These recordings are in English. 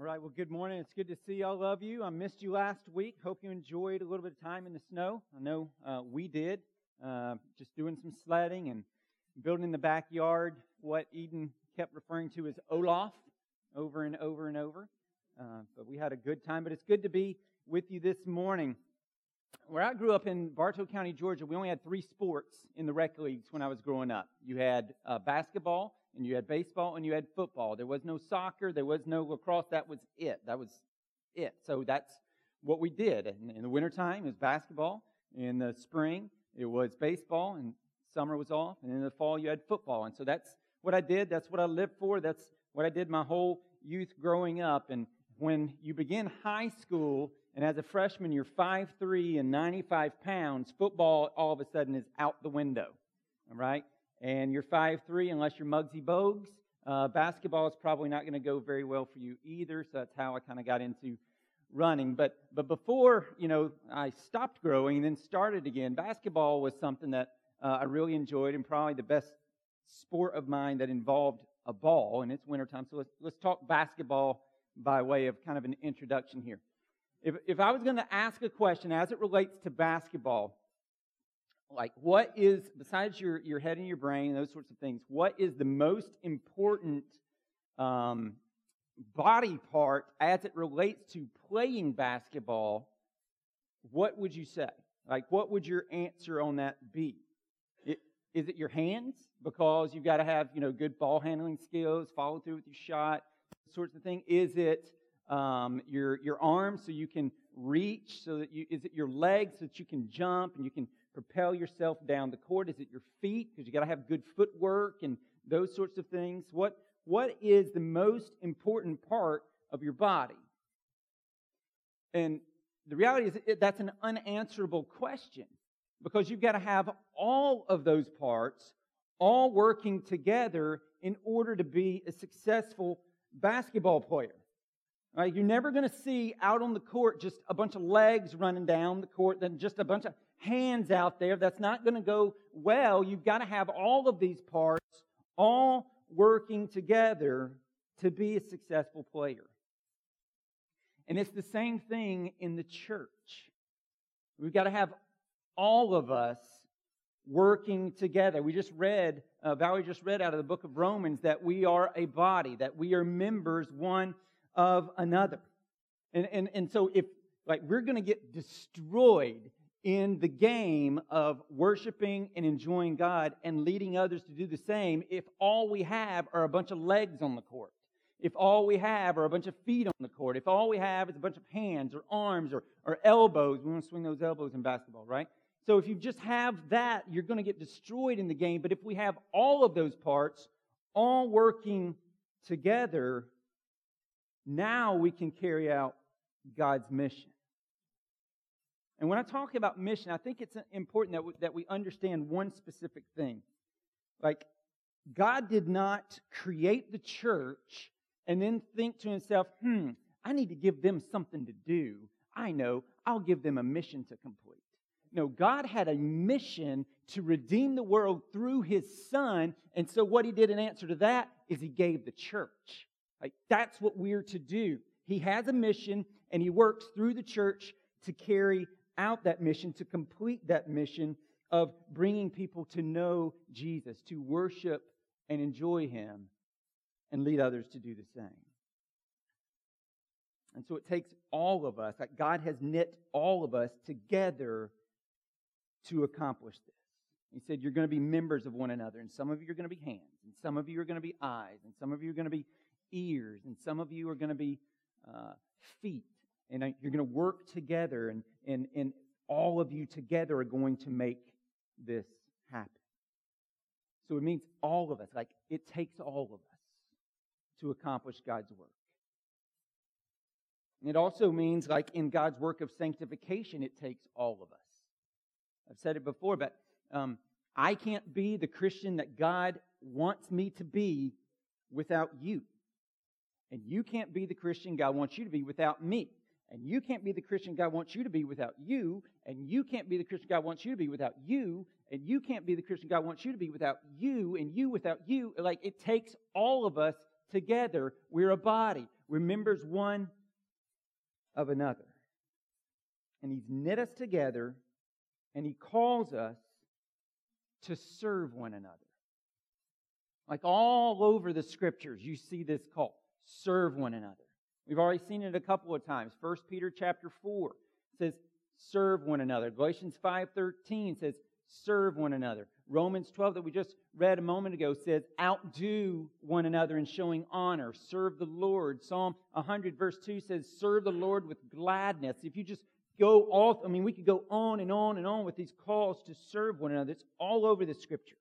All right, well, good morning. It's good to see all of you. I missed you last week. Hope you enjoyed a little bit of time in the snow. I know uh, we did, uh, just doing some sledding and building in the backyard what Eden kept referring to as Olaf over and over and over. Uh, but we had a good time. But it's good to be with you this morning. Where I grew up in Bartow County, Georgia, we only had three sports in the rec leagues when I was growing up. You had uh, basketball, and you had baseball, and you had football. There was no soccer, there was no lacrosse. That was it. That was it. So that's what we did. In, in the wintertime, it was basketball. In the spring, it was baseball, and summer was off. And in the fall, you had football. And so that's what I did. That's what I lived for. That's what I did my whole youth growing up. And when you begin high school, and as a freshman, you're 5'3 and 95 pounds, football all of a sudden is out the window. All right? And you're 5'3 unless you're Muggsy Bogues. Uh, basketball is probably not going to go very well for you either, so that's how I kind of got into running. But, but before, you know, I stopped growing and then started again, basketball was something that uh, I really enjoyed and probably the best sport of mine that involved a ball, and it's wintertime. So let's, let's talk basketball by way of kind of an introduction here. If, if I was going to ask a question as it relates to basketball, like what is, besides your, your head and your brain, those sorts of things, what is the most important um, body part as it relates to playing basketball? What would you say? Like, what would your answer on that be? It, is it your hands? Because you've got to have, you know, good ball handling skills, follow through with your shot, sorts of thing. Is it um, your your arms so you can reach? So that you is it your legs so that you can jump and you can propel yourself down the court? Is it your feet because you got to have good footwork and those sorts of things? What what is the most important part of your body? And the reality is that's an unanswerable question because you've got to have all of those parts all working together in order to be a successful basketball player. Right? You're never going to see out on the court just a bunch of legs running down the court, then just a bunch of hands out there. That's not going to go well. You've got to have all of these parts all working together to be a successful player. And it's the same thing in the church. We've got to have all of us working together. We just read, uh, Valerie just read out of the book of Romans that we are a body, that we are members one of another. And, and, and so if, like, we're going to get destroyed in the game of worshiping and enjoying God and leading others to do the same if all we have are a bunch of legs on the court. If all we have are a bunch of feet on the court. If all we have is a bunch of hands or arms or, or elbows. We want to swing those elbows in basketball, right? So if you just have that, you're going to get destroyed in the game. But if we have all of those parts all working together, now we can carry out God's mission. And when I talk about mission, I think it's important that we, that we understand one specific thing. Like, God did not create the church and then think to himself, hmm, I need to give them something to do. I know, I'll give them a mission to complete. No, God had a mission to redeem the world through his son. And so what he did in answer to that is he gave the church. Like, that's what we're to do. He has a mission and he works through the church to carry out that mission, to complete that mission of bringing people to know Jesus, to worship and enjoy him, and lead others to do the same. And so it takes all of us, like God has knit all of us together to accomplish this. He said, You're going to be members of one another, and some of you are going to be hands, and some of you are going to be eyes, and some of you are going to be ears, and some of you are going to be uh, feet, and uh, you're going to work together, and, and, and all of you together are going to make this happen. So it means all of us, like it takes all of us to accomplish God's work. It also means, like in God's work of sanctification, it takes all of us. I've said it before, but um, I can't be the Christian that God wants me to be without you. And you can't be the Christian God wants you to be without me. And you can't be the Christian God wants you to be without you. And you can't be the Christian God wants you to be without you. And you can't be the Christian God wants you to be without you. And you without you. Like it takes all of us together. We're a body. We're members one of another. And He's knit us together, and He calls us to serve one another. Like all over the scriptures, you see this call serve one another. We've already seen it a couple of times. 1 Peter chapter 4 says, serve one another. Galatians 5.13 says, serve one another. Romans 12 that we just read a moment ago says, outdo one another in showing honor. Serve the Lord. Psalm 100 verse 2 says, serve the Lord with gladness. If you just go all, I mean, we could go on and on and on with these calls to serve one another. It's all over the scripture.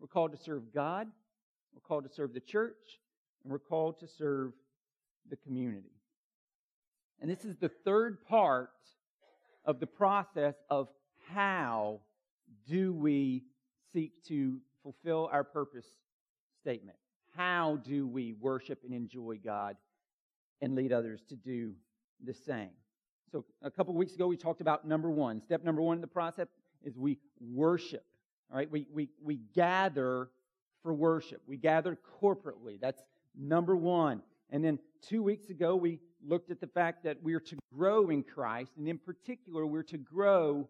We're called to serve God. We're called to serve the church. And we're called to serve the community. And this is the third part of the process of how do we seek to fulfill our purpose statement? How do we worship and enjoy God and lead others to do the same? So, a couple weeks ago, we talked about number one. Step number one in the process is we worship. All right, we, we, we gather for worship. We gather corporately. That's number one. And then two weeks ago, we looked at the fact that we're to grow in Christ, and in particular, we're to grow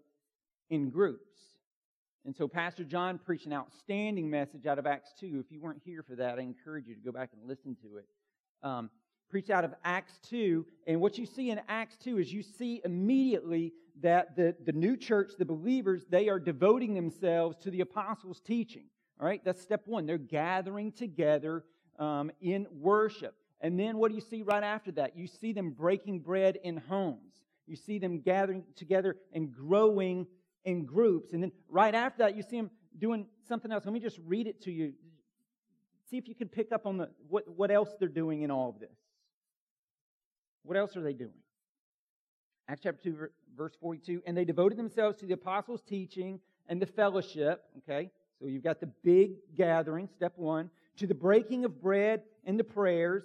in groups. And so Pastor John preached an outstanding message out of Acts 2. If you weren't here for that, I encourage you to go back and listen to it. Um, preached out of Acts 2. And what you see in Acts 2 is you see immediately that the, the new church, the believers, they are devoting themselves to the apostles' teaching. All right, that's step one. They're gathering together um, in worship. And then what do you see right after that? You see them breaking bread in homes. You see them gathering together and growing in groups. And then right after that, you see them doing something else. Let me just read it to you. See if you can pick up on the, what, what else they're doing in all of this. What else are they doing? Acts chapter 2, verse 42. And they devoted themselves to the apostles' teaching and the fellowship. Okay? So you've got the big gathering, step one, to the breaking of bread and the prayers.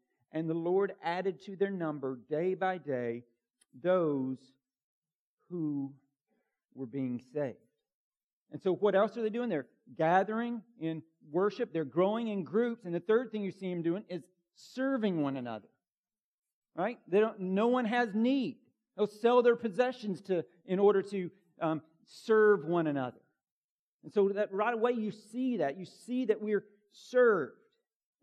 And the Lord added to their number day by day those who were being saved. And so, what else are they doing? They're gathering in worship, they're growing in groups, and the third thing you see them doing is serving one another. Right? They don't, no one has need. They'll sell their possessions to, in order to um, serve one another. And so, that right away, you see that. You see that we're served.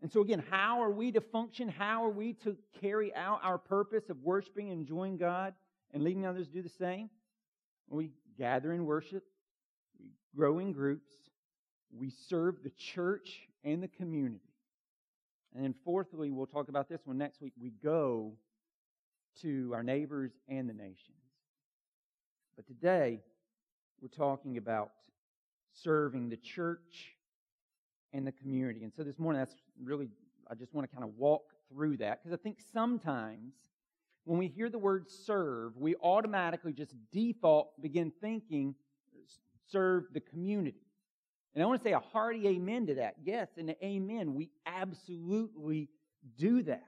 And so, again, how are we to function? How are we to carry out our purpose of worshiping and enjoying God and leading others to do the same? We gather in worship, we grow in groups, we serve the church and the community. And then, fourthly, we'll talk about this one next week. We go to our neighbors and the nations. But today, we're talking about serving the church and the community. And so this morning, that's really, I just want to kind of walk through that because I think sometimes when we hear the word serve, we automatically just default begin thinking serve the community. And I want to say a hearty amen to that. Yes, and amen. We absolutely do that.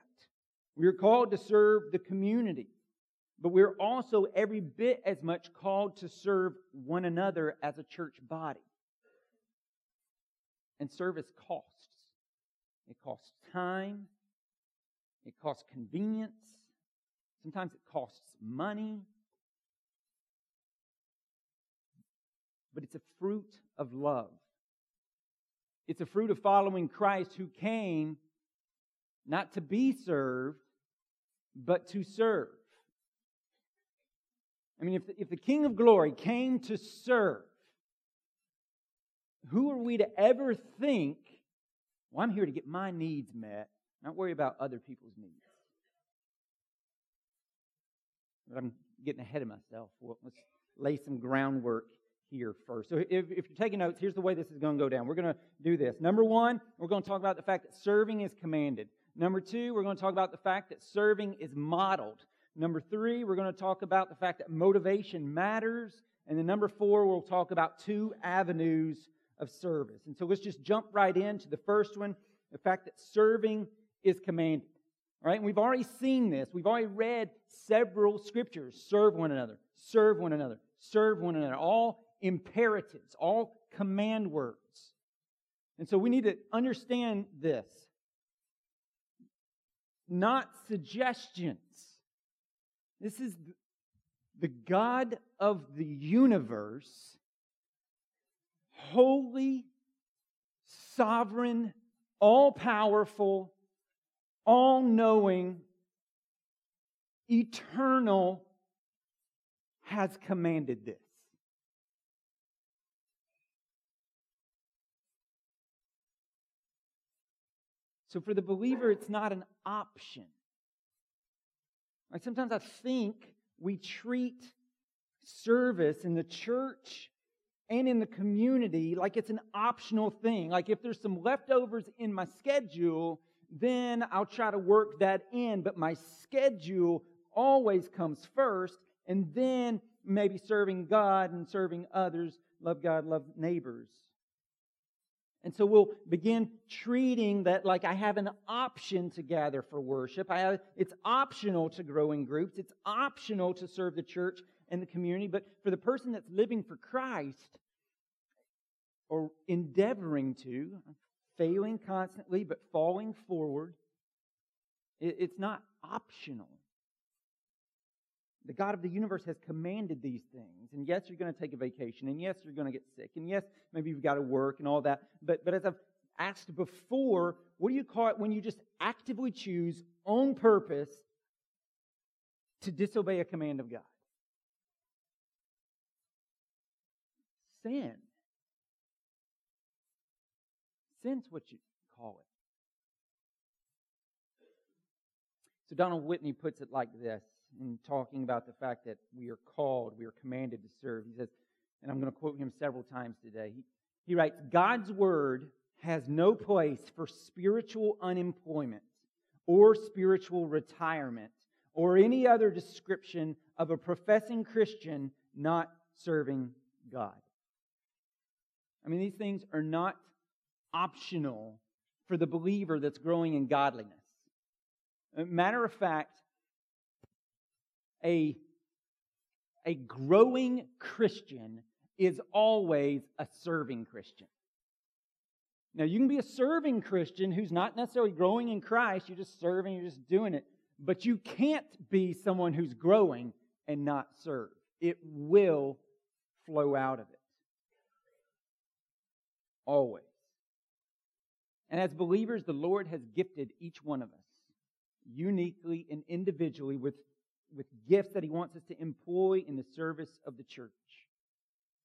We are called to serve the community, but we're also every bit as much called to serve one another as a church body. And service costs. It costs time. It costs convenience. Sometimes it costs money. But it's a fruit of love. It's a fruit of following Christ who came not to be served, but to serve. I mean, if the, if the King of Glory came to serve, who are we to ever think, well, I'm here to get my needs met, not worry about other people's needs? But I'm getting ahead of myself. Well, let's lay some groundwork here first. So if, if you're taking notes, here's the way this is going to go down. We're going to do this. Number one, we're going to talk about the fact that serving is commanded. Number two, we're going to talk about the fact that serving is modeled. Number three, we're going to talk about the fact that motivation matters. And then number four, we'll talk about two avenues of service. And so let's just jump right into the first one the fact that serving is commanded. All right, and we've already seen this. We've already read several scriptures serve one another, serve one another, serve one another. All imperatives, all command words. And so we need to understand this. Not suggestions. This is the God of the universe, holy, sovereign, all powerful, all knowing, eternal, has commanded this. So for the believer, it's not an option. Sometimes I think we treat service in the church and in the community like it's an optional thing. Like if there's some leftovers in my schedule, then I'll try to work that in, but my schedule always comes first, and then maybe serving God and serving others, love God, love neighbors. And so we'll begin treating that like I have an option to gather for worship. Have, it's optional to grow in groups. It's optional to serve the church and the community. But for the person that's living for Christ or endeavoring to, failing constantly but falling forward, it's not optional. The God of the universe has commanded these things. And yes, you're going to take a vacation. And yes, you're going to get sick. And yes, maybe you've got to work and all that. But, but as I've asked before, what do you call it when you just actively choose on purpose to disobey a command of God? Sin. Sin's what you call it. So Donald Whitney puts it like this in talking about the fact that we are called, we are commanded to serve. He says, and I'm going to quote him several times today. He, he writes, God's word has no place for spiritual unemployment or spiritual retirement or any other description of a professing Christian not serving God. I mean, these things are not optional for the believer that's growing in godliness. Matter of fact, a, a growing Christian is always a serving Christian. Now, you can be a serving Christian who's not necessarily growing in Christ, you're just serving, you're just doing it, but you can't be someone who's growing and not serve. It will flow out of it. Always. And as believers, the Lord has gifted each one of us uniquely and individually with with gifts that he wants us to employ in the service of the church.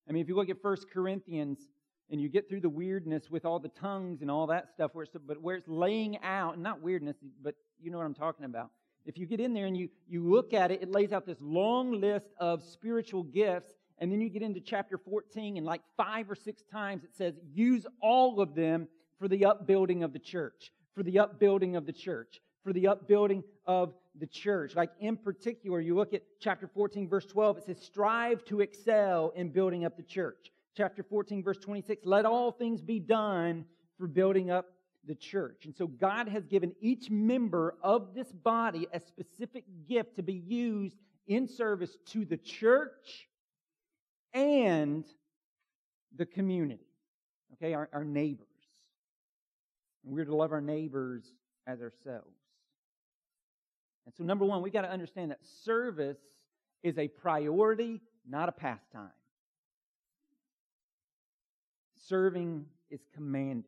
I mean, if you look at 1 Corinthians and you get through the weirdness with all the tongues and all that stuff, where it's, but where it's laying out, not weirdness, but you know what I'm talking about. If you get in there and you, you look at it, it lays out this long list of spiritual gifts, and then you get into chapter 14, and like five or six times it says, use all of them for the upbuilding of the church, for the upbuilding of the church, for the upbuilding of the church. Like in particular, you look at chapter 14, verse 12, it says, strive to excel in building up the church. Chapter 14, verse 26, let all things be done for building up the church. And so God has given each member of this body a specific gift to be used in service to the church and the community. Okay, our, our neighbors. And we're to love our neighbors as ourselves. And so, number one, we've got to understand that service is a priority, not a pastime. Serving is commanded.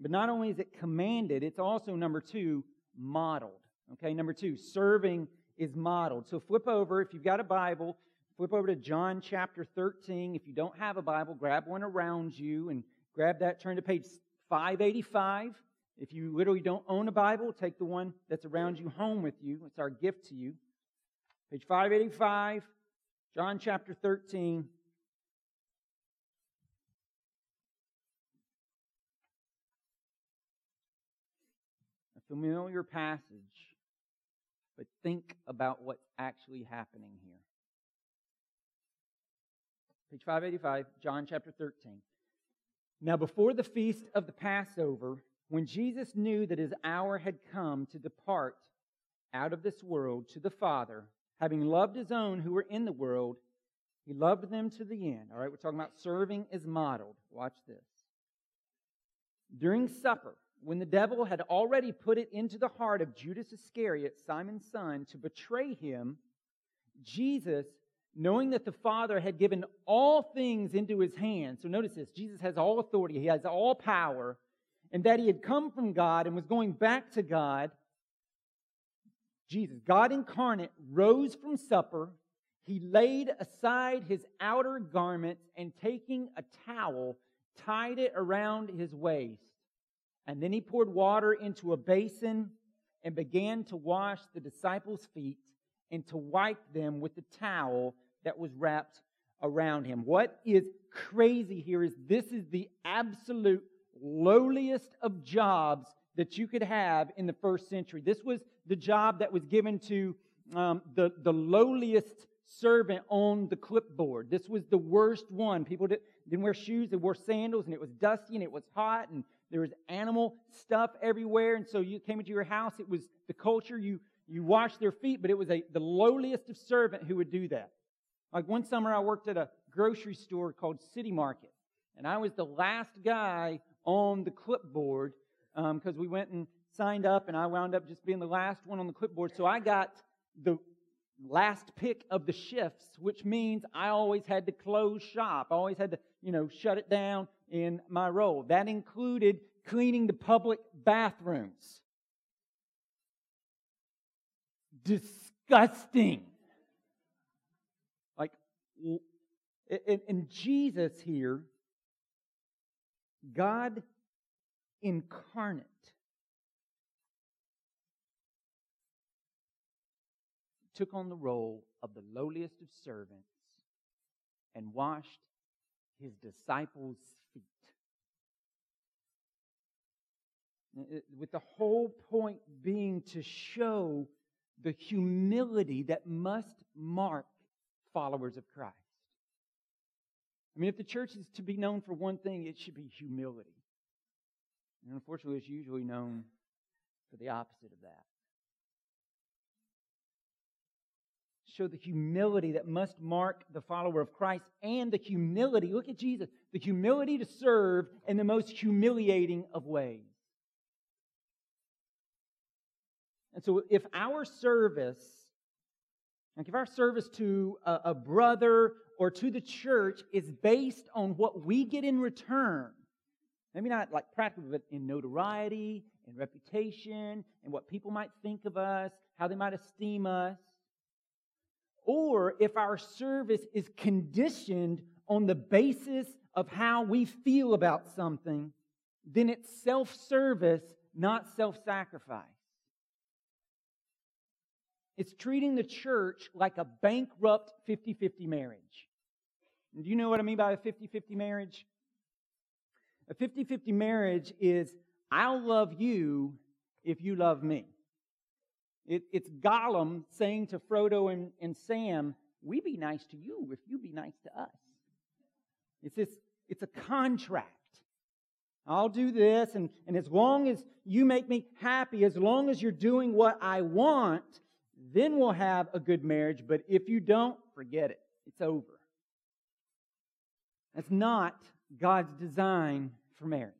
But not only is it commanded, it's also, number two, modeled. Okay, number two, serving is modeled. So flip over, if you've got a Bible, flip over to John chapter 13. If you don't have a Bible, grab one around you and grab that, turn to page 585. If you literally don't own a Bible, take the one that's around you home with you. It's our gift to you. Page 585, John chapter 13. A familiar passage, but think about what's actually happening here. Page 585, John chapter 13. Now, before the feast of the Passover, when Jesus knew that his hour had come to depart out of this world to the Father, having loved his own who were in the world, he loved them to the end. All right, we're talking about serving as modeled. Watch this. During supper, when the devil had already put it into the heart of Judas Iscariot, Simon's son, to betray him, Jesus, knowing that the Father had given all things into his hands, so notice this Jesus has all authority, he has all power, and that he had come from God and was going back to God. Jesus, God incarnate, rose from supper. He laid aside his outer garments and taking a towel, tied it around his waist. And then he poured water into a basin and began to wash the disciples' feet and to wipe them with the towel that was wrapped around him. What is crazy here is this is the absolute lowliest of jobs that you could have in the first century. This was the job that was given to um, the, the lowliest servant on the clipboard. This was the worst one. People did, didn't wear shoes, they wore sandals, and it was dusty and it was hot, and there was animal stuff everywhere. And so you came into your house, it was the culture. You, you washed their feet, but it was a, the lowliest of servant who would do that. Like one summer, I worked at a grocery store called City Market, and I was the last guy on the clipboard because um, we went and signed up, and I wound up just being the last one on the clipboard. So I got the last pick of the shifts, which means I always had to close shop. I always had to, you know, shut it down in my role. That included cleaning the public bathrooms. Disgusting. Like, in Jesus here, God incarnate, took on the role of the lowliest of servants and washed his disciples' feet. With the whole point being to show the humility that must mark followers of Christ. I mean, if the church is to be known for one thing, it should be humility. And unfortunately, it's usually known for the opposite of that. Show the humility that must mark the follower of Christ and the humility. Look at Jesus. The humility to serve in the most humiliating of ways. And so, if our service, like if our service to a, a brother or to the church is based on what we get in return, maybe not like practically, but in notoriety and reputation and what people might think of us, how they might esteem us, or if our service is conditioned on the basis of how we feel about something, then it's self service, not self sacrifice. It's treating the church like a bankrupt 50 50 marriage. And do you know what I mean by a 50 50 marriage? A 50 50 marriage is I'll love you if you love me. It, it's Gollum saying to Frodo and, and Sam, We be nice to you if you be nice to us. It's, this, it's a contract. I'll do this, and, and as long as you make me happy, as long as you're doing what I want, then we'll have a good marriage. But if you don't, forget it. It's over. That's not God's design for marriage.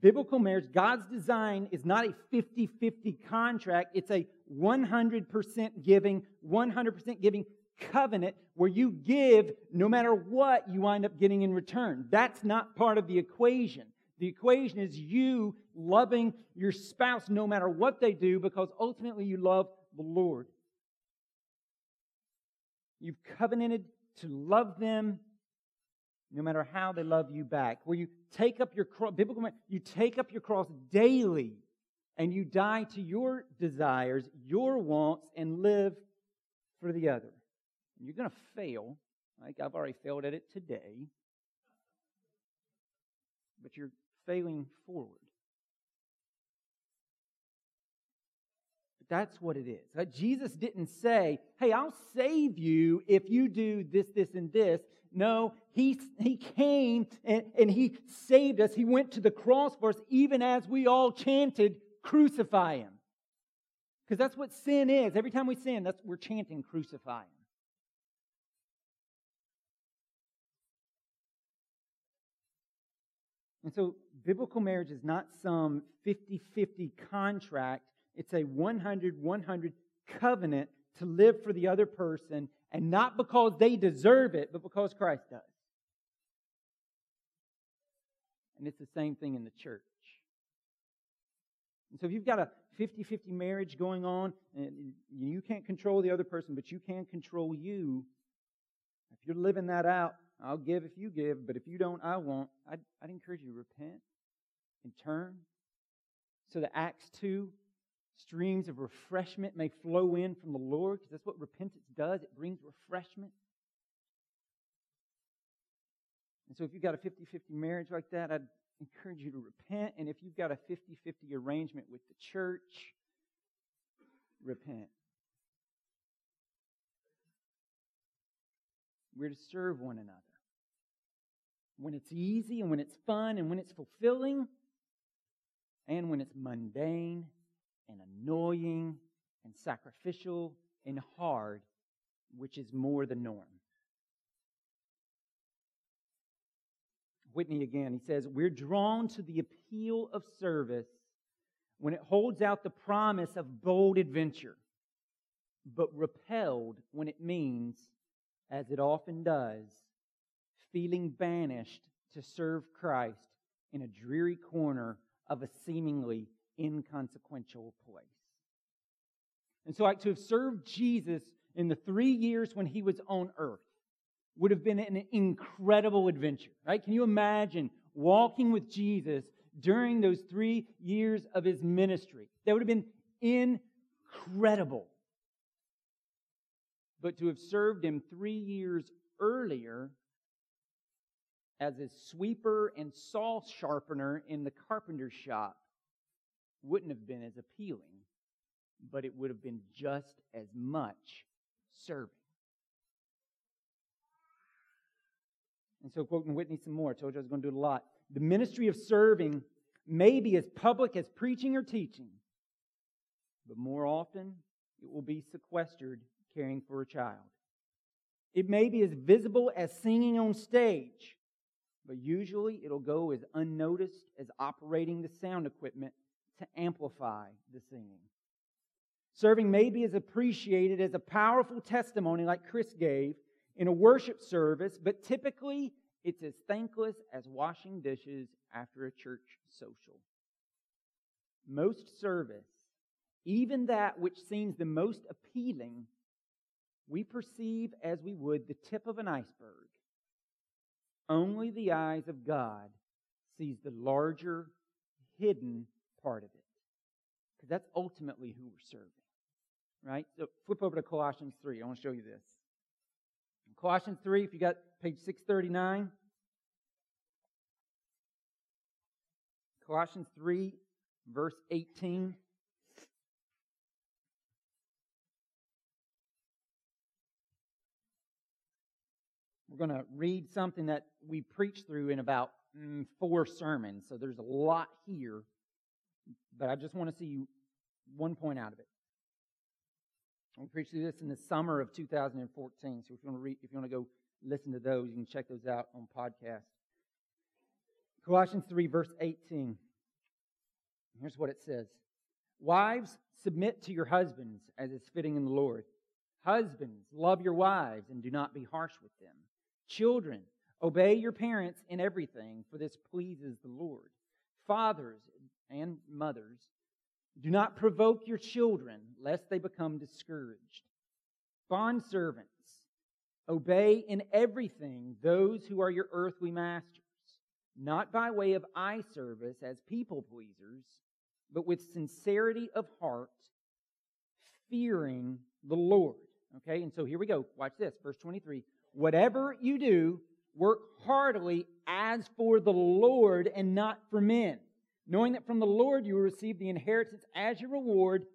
Biblical marriage, God's design is not a 50 50 contract, it's a 100% giving, 100% giving covenant where you give no matter what you wind up getting in return. That's not part of the equation. The equation is you loving your spouse no matter what they do because ultimately you love the Lord. You've covenanted to love them no matter how they love you back. Where you take up your cross, biblical, you take up your cross daily and you die to your desires, your wants, and live for the other. You're going to fail. Like I've already failed at it today. But you're failing forward. But That's what it is. Jesus didn't say, Hey, I'll save you if you do this, this, and this. No, he, he came and, and he saved us. He went to the cross for us, even as we all chanted, Crucify him. Because that's what sin is. Every time we sin, that's we're chanting, Crucify him. And so, biblical marriage is not some 50 50 contract, it's a 100 100 covenant to live for the other person, and not because they deserve it, but because Christ does. And it's the same thing in the church. And so, if you've got a 50 50 marriage going on, and you can't control the other person, but you can control you, if you're living that out, I'll give if you give, but if you don't, I won't. I'd, I'd encourage you to repent and turn so that Acts 2 streams of refreshment may flow in from the Lord, because that's what repentance does. It brings refreshment. And so if you've got a 50 50 marriage like that, I'd encourage you to repent. And if you've got a 50 50 arrangement with the church, repent. We're to serve one another when it's easy and when it's fun and when it's fulfilling, and when it's mundane and annoying and sacrificial and hard, which is more the norm. Whitney again, he says, We're drawn to the appeal of service when it holds out the promise of bold adventure, but repelled when it means, as it often does, feeling banished to serve Christ in a dreary corner of a seemingly inconsequential place. And so, like to have served Jesus in the three years when he was on earth would have been an incredible adventure, right? Can you imagine walking with Jesus during those three years of his ministry? That would have been incredible. But to have served him three years earlier as a sweeper and saw sharpener in the carpenter's shop wouldn't have been as appealing, but it would have been just as much serving. And so, quoting Whitney some more, I told you I was going to do it a lot. The ministry of serving may be as public as preaching or teaching, but more often it will be sequestered caring for a child. It may be as visible as singing on stage, but usually it'll go as unnoticed as operating the sound equipment to amplify the singing. Serving may be as appreciated as a powerful testimony like Chris gave in a worship service, but typically it's as thankless as washing dishes after a church social. Most service, even that which seems the most appealing, we perceive as we would the tip of an iceberg only the eyes of God sees the larger, hidden part of it. Because that's ultimately who we're serving. Right? So flip over to Colossians 3. I want to show you this. In Colossians 3, if you got page 639. Colossians 3, verse 18. We're going to read something that we preached through in about mm, four sermons. So there's a lot here, but I just want to see you one point out of it. We preached through this in the summer of 2014. So if you want to read, if you want to go listen to those, you can check those out on podcast. Colossians 3, verse 18. Here's what it says Wives, submit to your husbands as is fitting in the Lord. Husbands, love your wives and do not be harsh with them. Children, obey your parents in everything, for this pleases the Lord. Fathers and mothers, do not provoke your children, lest they become discouraged. Bond servants, obey in everything those who are your earthly masters, not by way of eye service as people pleasers, but with sincerity of heart, fearing the Lord. Okay, and so here we go. Watch this, verse 23. Whatever you do, work heartily as for the Lord and not for men, knowing that from the Lord you will receive the inheritance as your reward.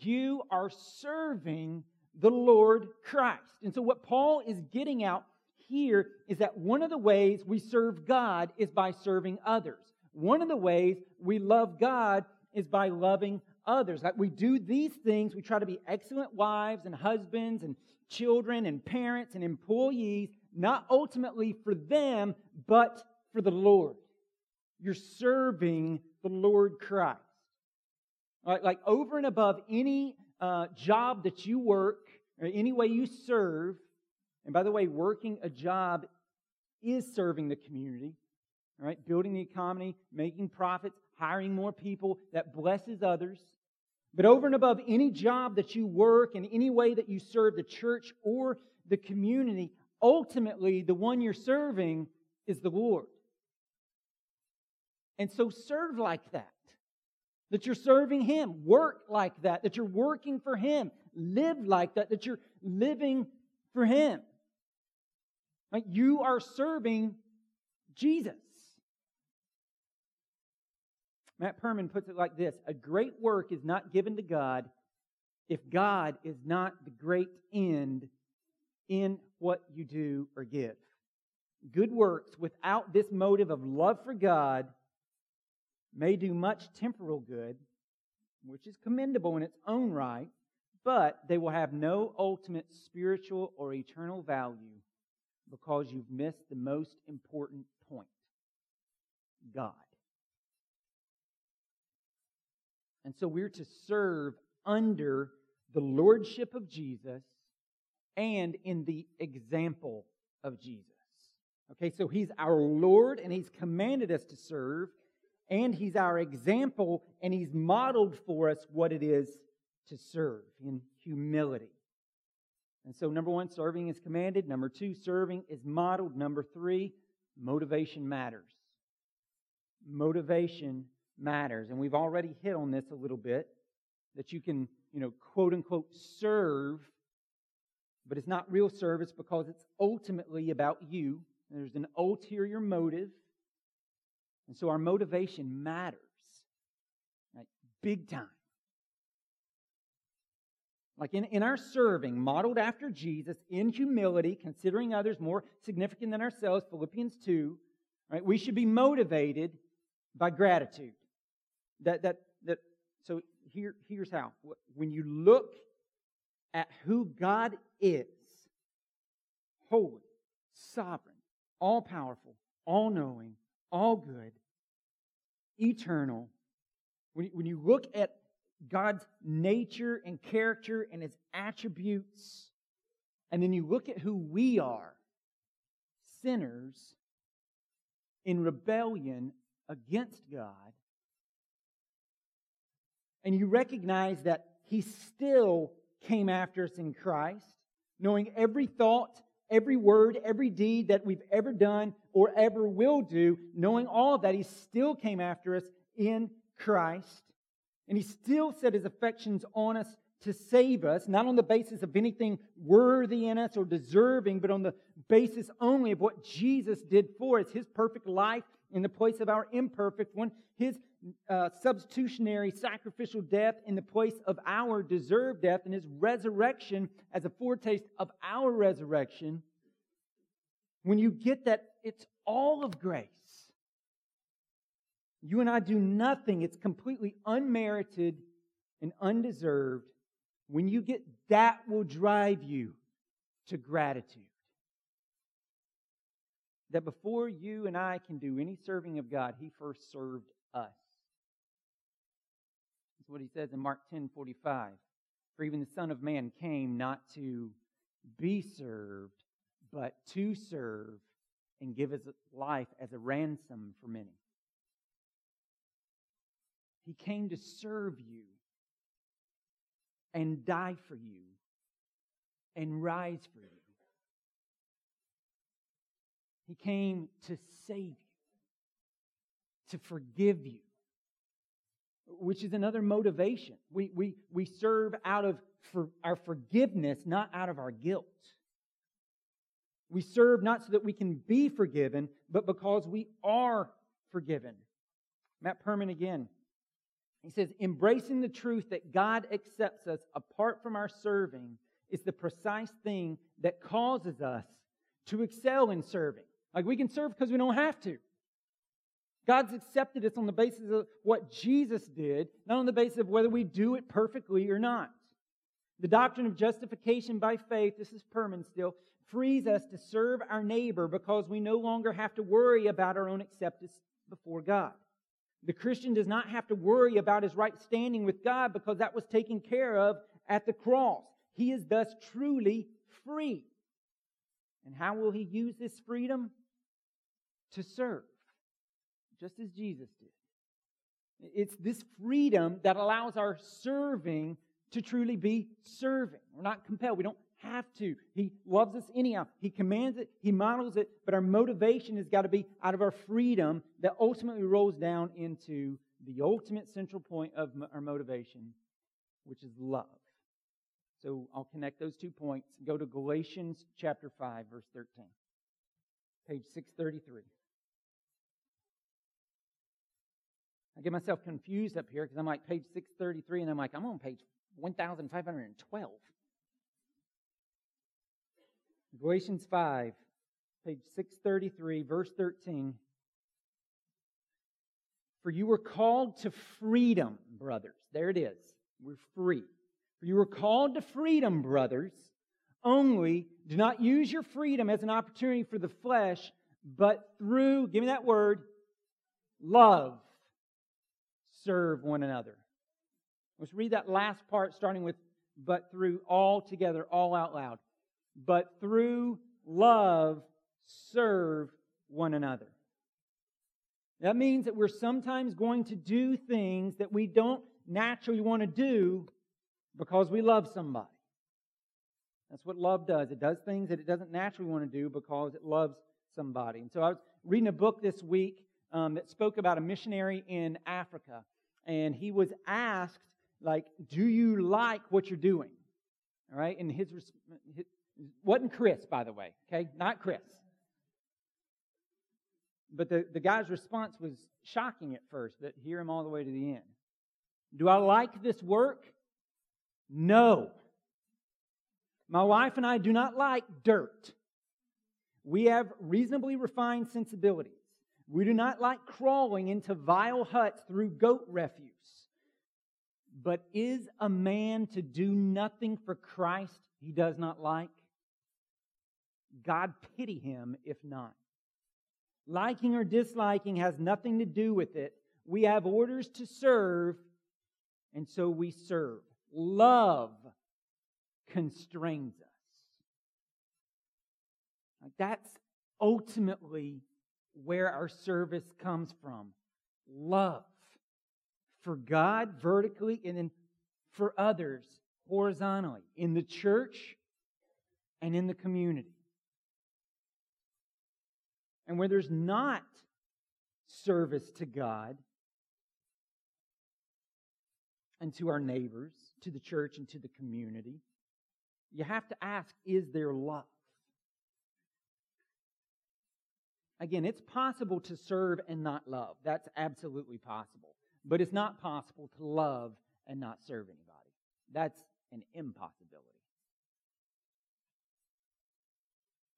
you are serving the Lord Christ. And so, what Paul is getting out here is that one of the ways we serve God is by serving others. One of the ways we love God is by loving others. Like we do these things, we try to be excellent wives and husbands and children and parents and employees, not ultimately for them, but for the Lord. You're serving the Lord Christ. Right, like over and above any uh, job that you work or any way you serve, and by the way, working a job is serving the community, right? Building the economy, making profits, hiring more people that blesses others. But over and above any job that you work and any way that you serve the church or the community, ultimately the one you're serving is the Lord. And so serve like that. That you're serving Him. Work like that. That you're working for Him. Live like that. That you're living for Him. You are serving Jesus. Matt Perman puts it like this A great work is not given to God if God is not the great end in what you do or give. Good works without this motive of love for God may do much temporal good, which is commendable in its own right, but they will have no ultimate spiritual or eternal value because you've missed the most important point God. And so we're to serve under the lordship of Jesus and in the example of Jesus. Okay, so he's our Lord and he's commanded us to serve, and he's our example and he's modeled for us what it is to serve in humility. And so, number one, serving is commanded. Number two, serving is modeled. Number three, motivation matters. Motivation matters. And we've already hit on this a little bit that you can, you know, quote unquote, serve, but it's not real service because it's ultimately about you. There's an ulterior motive. And so our motivation matters? Big time. Like in, in our serving, modeled after Jesus, in humility, considering others more significant than ourselves, Philippians 2, right? We should be motivated by gratitude. That, that, that, so here, here's how. When you look at who God is, holy, sovereign, all powerful, all knowing, all good, eternal, when, when you look at God's nature and character and his attributes, and then you look at who we are sinners in rebellion against God, and you recognize that He still came after us in Christ, knowing every thought, every word, every deed that we've ever done or ever will do, knowing all of that, He still came after us in Christ. And He still set His affections on us to save us, not on the basis of anything worthy in us or deserving, but on the basis only of what Jesus did for us, His perfect life in the place of our imperfect one, His uh, substitutionary sacrificial death in the place of our deserved death and his resurrection as a foretaste of our resurrection, when you get that, it's all of grace. You and I do nothing, it's completely unmerited and undeserved. When you get that, will drive you to gratitude. That before you and I can do any serving of God, He first served us That's what he says in Mark 10 45. For even the Son of Man came not to be served, but to serve and give his life as a ransom for many. He came to serve you and die for you and rise for you. He came to save you, to forgive you, which is another motivation. We, we, we serve out of for our forgiveness, not out of our guilt. We serve not so that we can be forgiven, but because we are forgiven. Matt Perman again. He says, embracing the truth that God accepts us apart from our serving is the precise thing that causes us to excel in serving. Like we can serve because we don't have to. God's accepted us on the basis of what Jesus did, not on the basis of whether we do it perfectly or not. The doctrine of justification by faith, this is Perman still, frees us to serve our neighbor because we no longer have to worry about our own acceptance before God. The Christian does not have to worry about his right standing with God because that was taken care of at the cross. He is thus truly free. And how will he use this freedom? To serve, just as Jesus did. It's this freedom that allows our serving to truly be serving. We're not compelled. We don't have to. He loves us anyhow. He commands it, He models it, but our motivation has got to be out of our freedom that ultimately rolls down into the ultimate central point of our motivation, which is love. So I'll connect those two points. Go to Galatians chapter 5, verse 13. Page 633. I get myself confused up here because I'm like page 633 and I'm like, I'm on page 1512. Galatians 5, page 633, verse 13. For you were called to freedom, brothers. There it is. We're free. For you were called to freedom, brothers. Only do not use your freedom as an opportunity for the flesh, but through, give me that word, love, serve one another. Let's read that last part starting with but through all together, all out loud but through love serve one another. That means that we're sometimes going to do things that we don't naturally want to do because we love somebody. That's what love does. It does things that it doesn't naturally want to do because it loves somebody. And so I was reading a book this week um, that spoke about a missionary in Africa. And he was asked, like, do you like what you're doing? All right. And his, his wasn't Chris, by the way, okay? Not Chris. But the, the guy's response was shocking at first, but hear him all the way to the end. Do I like this work? No. My wife and I do not like dirt. We have reasonably refined sensibilities. We do not like crawling into vile huts through goat refuse. But is a man to do nothing for Christ he does not like? God pity him if not. Liking or disliking has nothing to do with it. We have orders to serve, and so we serve. Love constrains us. That's ultimately where our service comes from. Love for God vertically and then for others horizontally in the church and in the community and where there's not service to God and to our neighbors, to the church and to the community, you have to ask is there love? Again, it's possible to serve and not love. That's absolutely possible. But it's not possible to love and not serve anybody. That's an impossibility.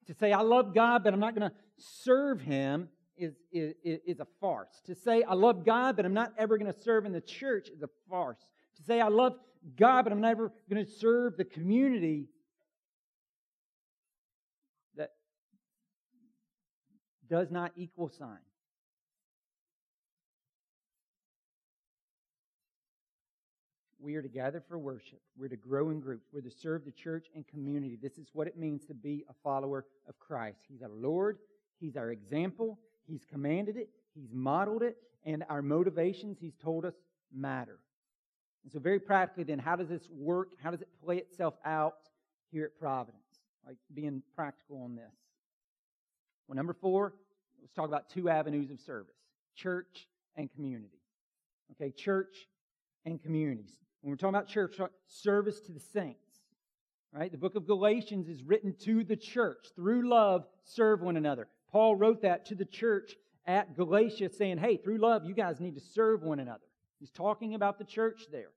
To say, I love God, but I'm not going to serve Him is, is, is a farce. To say, I love God, but I'm not ever going to serve in the church is a farce. To say, I love God, but I'm never going to serve the community that does not equal sign. We are to gather for worship. We're to grow in groups. We're to serve the church and community. This is what it means to be a follower of Christ. He's our Lord. He's our example. He's commanded it. He's modeled it. And our motivations, He's told us, matter. And so, very practically, then, how does this work? How does it play itself out here at Providence? Like being practical on this. Well, number four, let's talk about two avenues of service church and community. Okay, church and communities. When we're talking about church, service to the saints. Right? The book of Galatians is written to the church. Through love, serve one another. Paul wrote that to the church at Galatia saying, hey, through love, you guys need to serve one another. He's talking about the church there.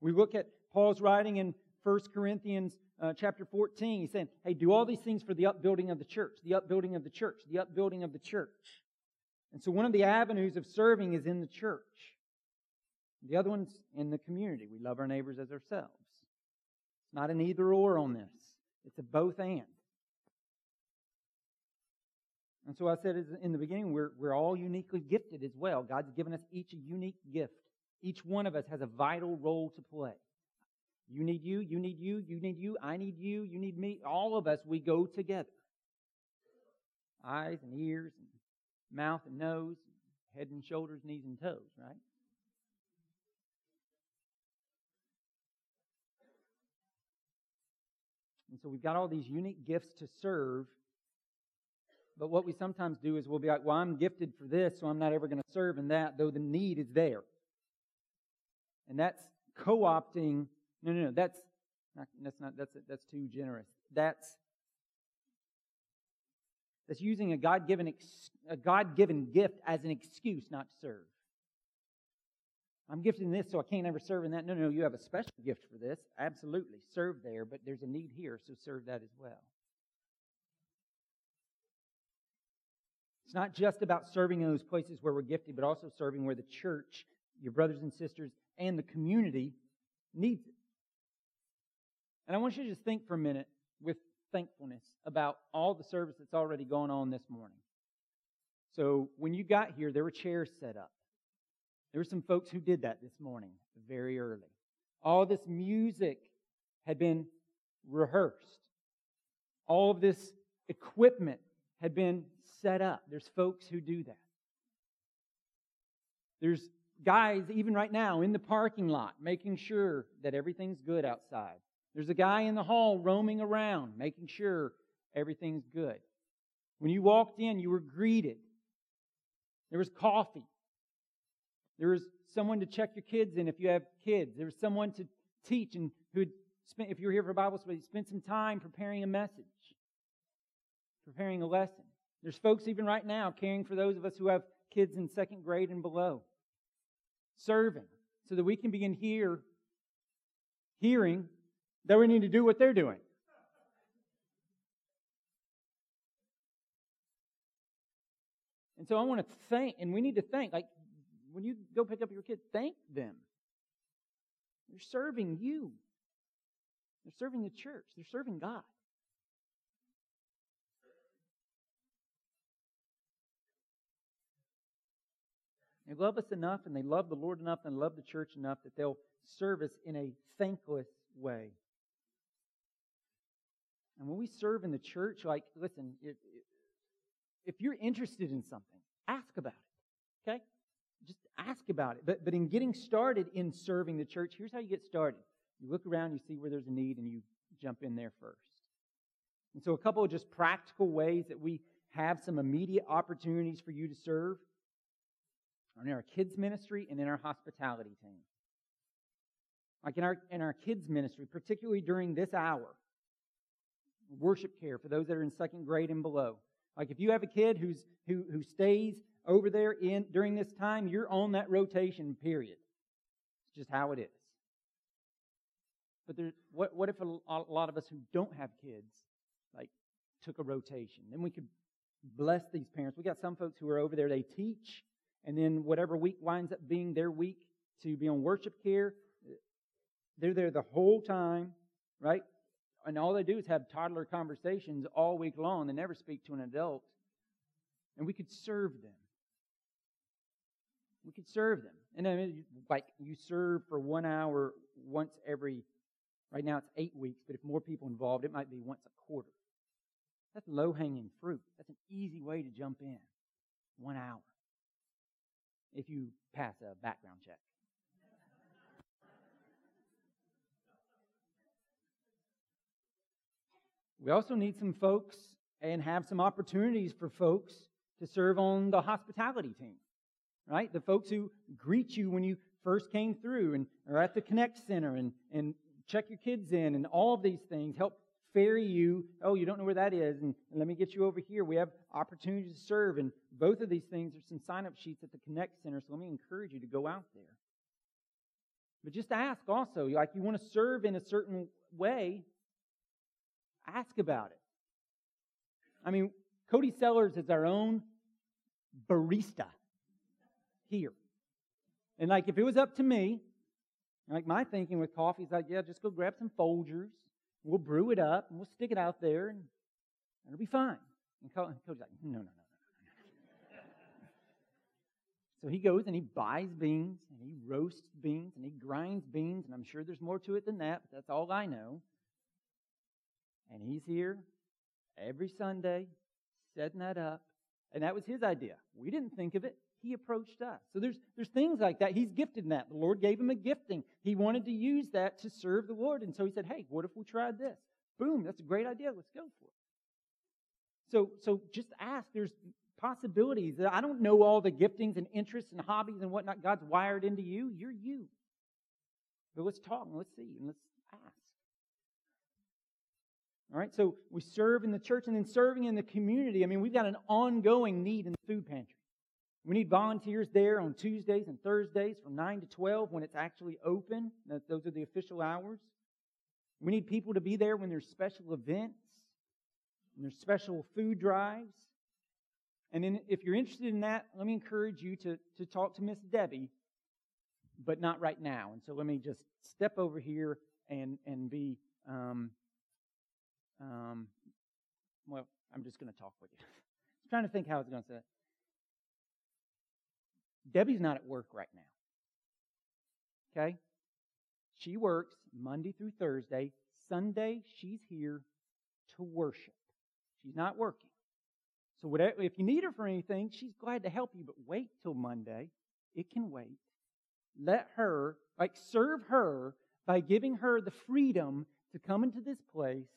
We look at Paul's writing in 1 Corinthians uh, chapter 14. He's saying, hey, do all these things for the upbuilding of the church, the upbuilding of the church, the upbuilding of the church. And so one of the avenues of serving is in the church. The other one's in the community. We love our neighbors as ourselves. It's not an either or on this. It's a both and. And so I said in the beginning, we're, we're all uniquely gifted as well. God's given us each a unique gift. Each one of us has a vital role to play. You need you, you need you, you need you, I need you, you need me. All of us, we go together. Eyes and ears, and mouth and nose, head and shoulders, knees and toes, right? And so we've got all these unique gifts to serve. But what we sometimes do is we'll be like, well, I'm gifted for this, so I'm not ever going to serve in that, though the need is there. And that's co opting. No, no, no. That's not, that's not, that's, that's too generous. That's, that's using a God given, a God given gift as an excuse not to serve. I'm gifted in this, so I can't ever serve in that. No, no, you have a special gift for this. Absolutely. Serve there, but there's a need here, so serve that as well. It's not just about serving in those places where we're gifted, but also serving where the church, your brothers and sisters, and the community needs it. And I want you to just think for a minute with thankfulness about all the service that's already gone on this morning. So when you got here, there were chairs set up. There were some folks who did that this morning, very early. All this music had been rehearsed. All of this equipment had been set up. There's folks who do that. There's guys, even right now, in the parking lot, making sure that everything's good outside. There's a guy in the hall roaming around, making sure everything's good. When you walked in, you were greeted. There was coffee. There was someone to check your kids in if you have kids. There was someone to teach and who spent, if you were here for Bible study, spent some time preparing a message, preparing a lesson. There's folks even right now caring for those of us who have kids in second grade and below, serving so that we can begin here, hearing that we need to do what they're doing. And so I want to thank, and we need to thank, like when you go pick up your kid, thank them. They're serving you. They're serving the church. They're serving God. They love us enough and they love the Lord enough and love the church enough that they'll serve us in a thankless way. And when we serve in the church, like, listen, if, you're interested in something, ask about it. Okay? Just ask about it. But, but in getting started in serving the church, here's how you get started. You look around, you see where there's a need, and you jump in there first. And so, a couple of just practical ways that we have some immediate opportunities for you to serve are in our kids' ministry and in our hospitality team. Like in our, in our kids' ministry, particularly during this hour, worship care for those that are in second grade and below. Like if you have a kid who's, who, who stays over there in during this time, you're on that rotation period. It's just how it is. But there, what, what if a, a lot of us who don't have kids, like, took a rotation? Then we could bless these parents. We got some folks who are over there, they teach, and then whatever week winds up being their week to be on worship care, they're there the whole time, right? And all they do is have toddler conversations all week long. They never speak to an adult. And we could serve them. We could serve them. And then, like, you serve for one hour once every, right now it's eight weeks, but if more people involved, it might be once a quarter. That's low hanging fruit. That's an easy way to jump in. One hour. If you pass a background check. We also need some folks and have some opportunities for folks to serve on the hospitality team right? The folks who greet you when you first came through and are at the Connect Center and, and check your kids in and all of these things help ferry you. Oh, you don't know where that is, and, let me get you over here. We have opportunities to serve, and both of these things are some sign up sheets at the Connect Center, so let me encourage you to go out there. But just ask also, like you want to serve in a certain way, ask about it. I mean, Cody Sellers is our own barista here. And like if it was up to me, like my thinking with coffee is like, yeah, just go grab some Folgers, we'll brew it up, and we'll stick it out there, and it'll be fine. And Cody's like, no, no, no, no. So he goes and he buys beans and he roasts beans and he grinds beans, and I'm sure there's more to it than that, but that's all I know. And he's here every Sunday setting that up. And that was his idea. We didn't think of it. He approached us. So there's, there's things like that. He's gifted in that. The Lord gave him a gifting. He wanted to use that to serve the Lord. And so he said, hey, what if we tried this? Boom, that's a great idea. Let's go for it. So, so just ask. There's possibilities. I don't know all the giftings and interests and hobbies and whatnot God's wired into you. You're you. But let's talk and let's see and let's ask. All right, so we serve in the church and then serving in the community. I mean, we've got an ongoing need in the food pantry. We need volunteers there on Tuesdays and Thursdays from 9 to 12 when it's actually open. Those are the official hours. We need people to be there when there's special events, when there's special food drives. And then if you're interested in that, let me encourage you to, to talk to Miss Debbie, but not right now. And so let me just step over here and, and be um, um, well, I'm just going to talk with you. I'm trying to think how I was going to say it. Debbie's not at work right now. Okay? She works Monday through Thursday. Sunday, she's here to worship. She's not working. So whatever, if you need her for anything, she's glad to help you, but wait till Monday. It can wait. Let her, like, serve her by giving her the freedom to come into this place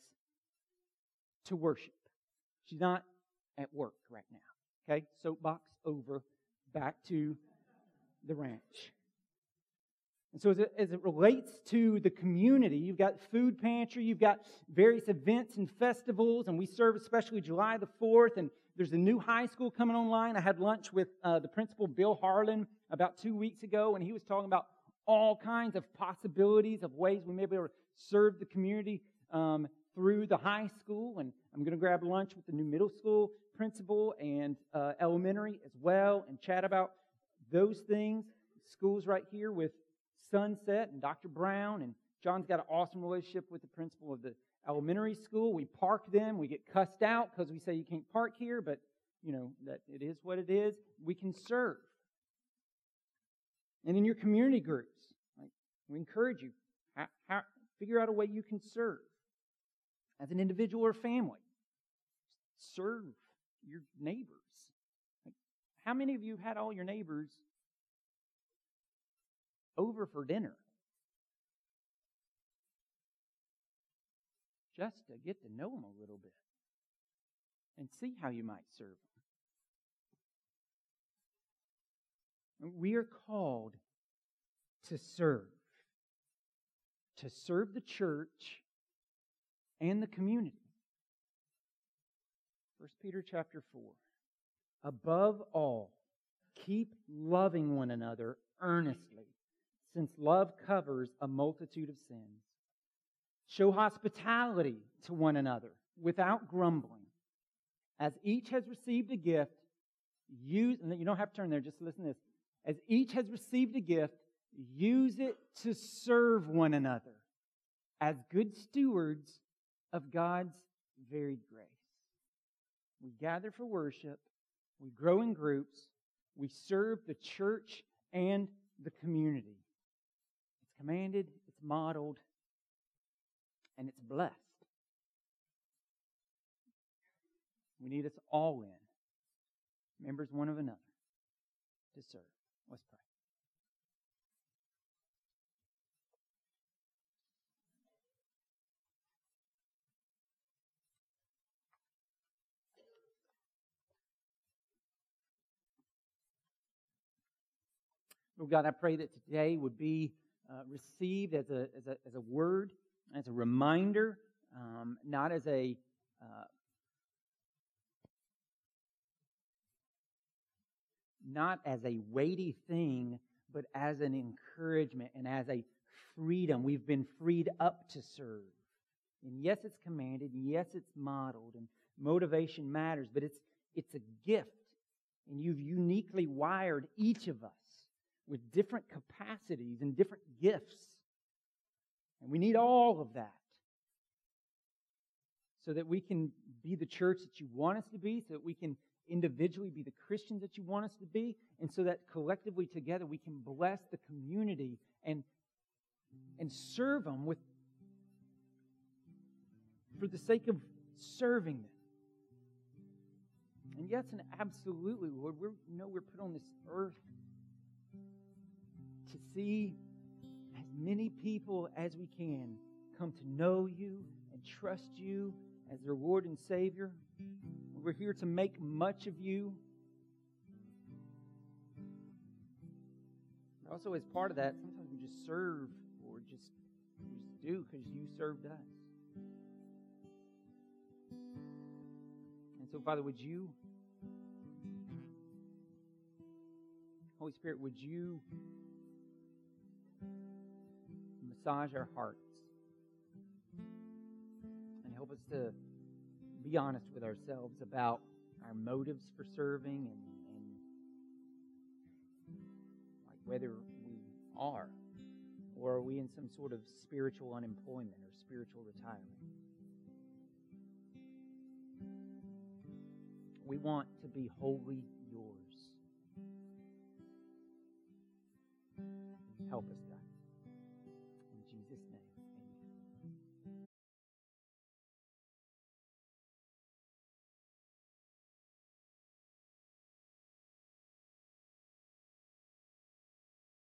to worship. She's not at work right now. Okay? Soapbox over. Back to the ranch. And so, as it, as it, relates to the community, you've got food pantry, you've got various events and festivals, and we serve especially July the 4th, and there's a new high school coming online. I had lunch with uh, the principal, Bill Harlan, about two weeks ago, and he was talking about all kinds of possibilities of ways we may be able to serve the community um, through the high school, and I'm going to grab lunch with the new middle school principal and uh, elementary as well, and chat about those things. Schools right here with Sunset and Dr. Brown, and John's got an awesome relationship with the principal of the elementary school. We park them. We get cussed out because we say you can't park here, but you know that it is what it is. We can serve. And in your community groups, like, we encourage you, how, how, figure out a way you can serve as an individual or family. Serve your neighbors. Like, how many of you had all your neighbors over for dinner? Just to get to know them a little bit and see how you might serve them. We are called to serve, to serve the church and the community. 1 Peter chapter 4. Above all, keep loving one another earnestly, since love covers a multitude of sins. Show hospitality to one another without grumbling. As each has received a gift, use, and you don't have to turn there, just listen to this. As each has received a gift, use it to serve one another as good stewards of God's varied grace. We gather for worship, we grow in groups, we serve the church and the community. It's commanded, it's modeled, and it's blessed. We need us all in, members one of another, to serve. Let's pray. Lord God, I pray that today would be uh, received as a, as, a, as a word, as a reminder, um, not as a uh, not as a weighty thing, but as an encouragement and as a freedom. We've been freed up to serve. And yes, it's commanded, and yes, it's modeled, and motivation matters, but it's, it's a gift. And you've uniquely wired each of us with different capacities and different gifts. And we need all of that so that we can be the church that you want us to be, so that we can individually be the Christians that you want us to be, and so that collectively together we can bless the community and, and serve them with, for the sake of serving them. And yes, and absolutely, Lord, we know we're put on this earth see as many people as we can come to know you and trust you as their Lord and Savior. We're here to make much of you. Also, as part of that, sometimes we just serve or just, just do because you served us. And so, Father, would you, Holy Spirit, would you massage our hearts and help us to be honest with ourselves about our motives for serving and, and like whether we are or are we in some sort of spiritual unemployment or spiritual retirement. We want to be wholly yours. Help us.